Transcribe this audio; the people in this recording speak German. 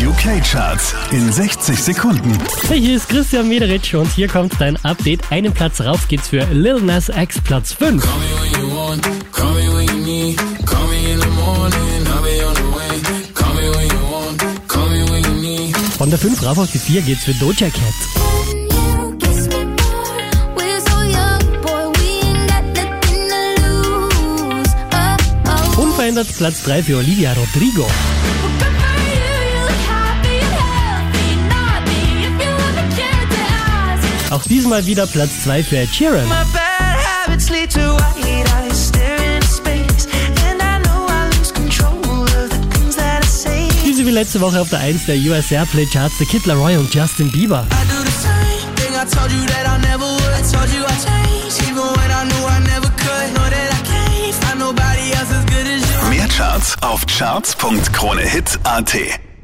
UK-Charts in 60 Sekunden. Hey, hier ist Christian Mederitsch und hier kommt dein Update. Einen Platz rauf geht's für Lil Nas X Platz 5. Call me when you want, call me when you need. Call me in the morning, I'll be on the way. Call me when you want, call me when you need. Von der 5 rauf auf die 4 geht's für Doja Cat. Unverändert Platz 3 für Olivia Rodrigo. Auch diesmal wieder Platz 2 für Ed Sheeran. My bad habits lead to white eyes staring into space. And I know I lose control of the things that I say. Diese wie letzte Woche auf der 1 der US Airplay Charts der Kid Laroi und Justin Bieber. The. Mehr Charts auf charts.kronehit.at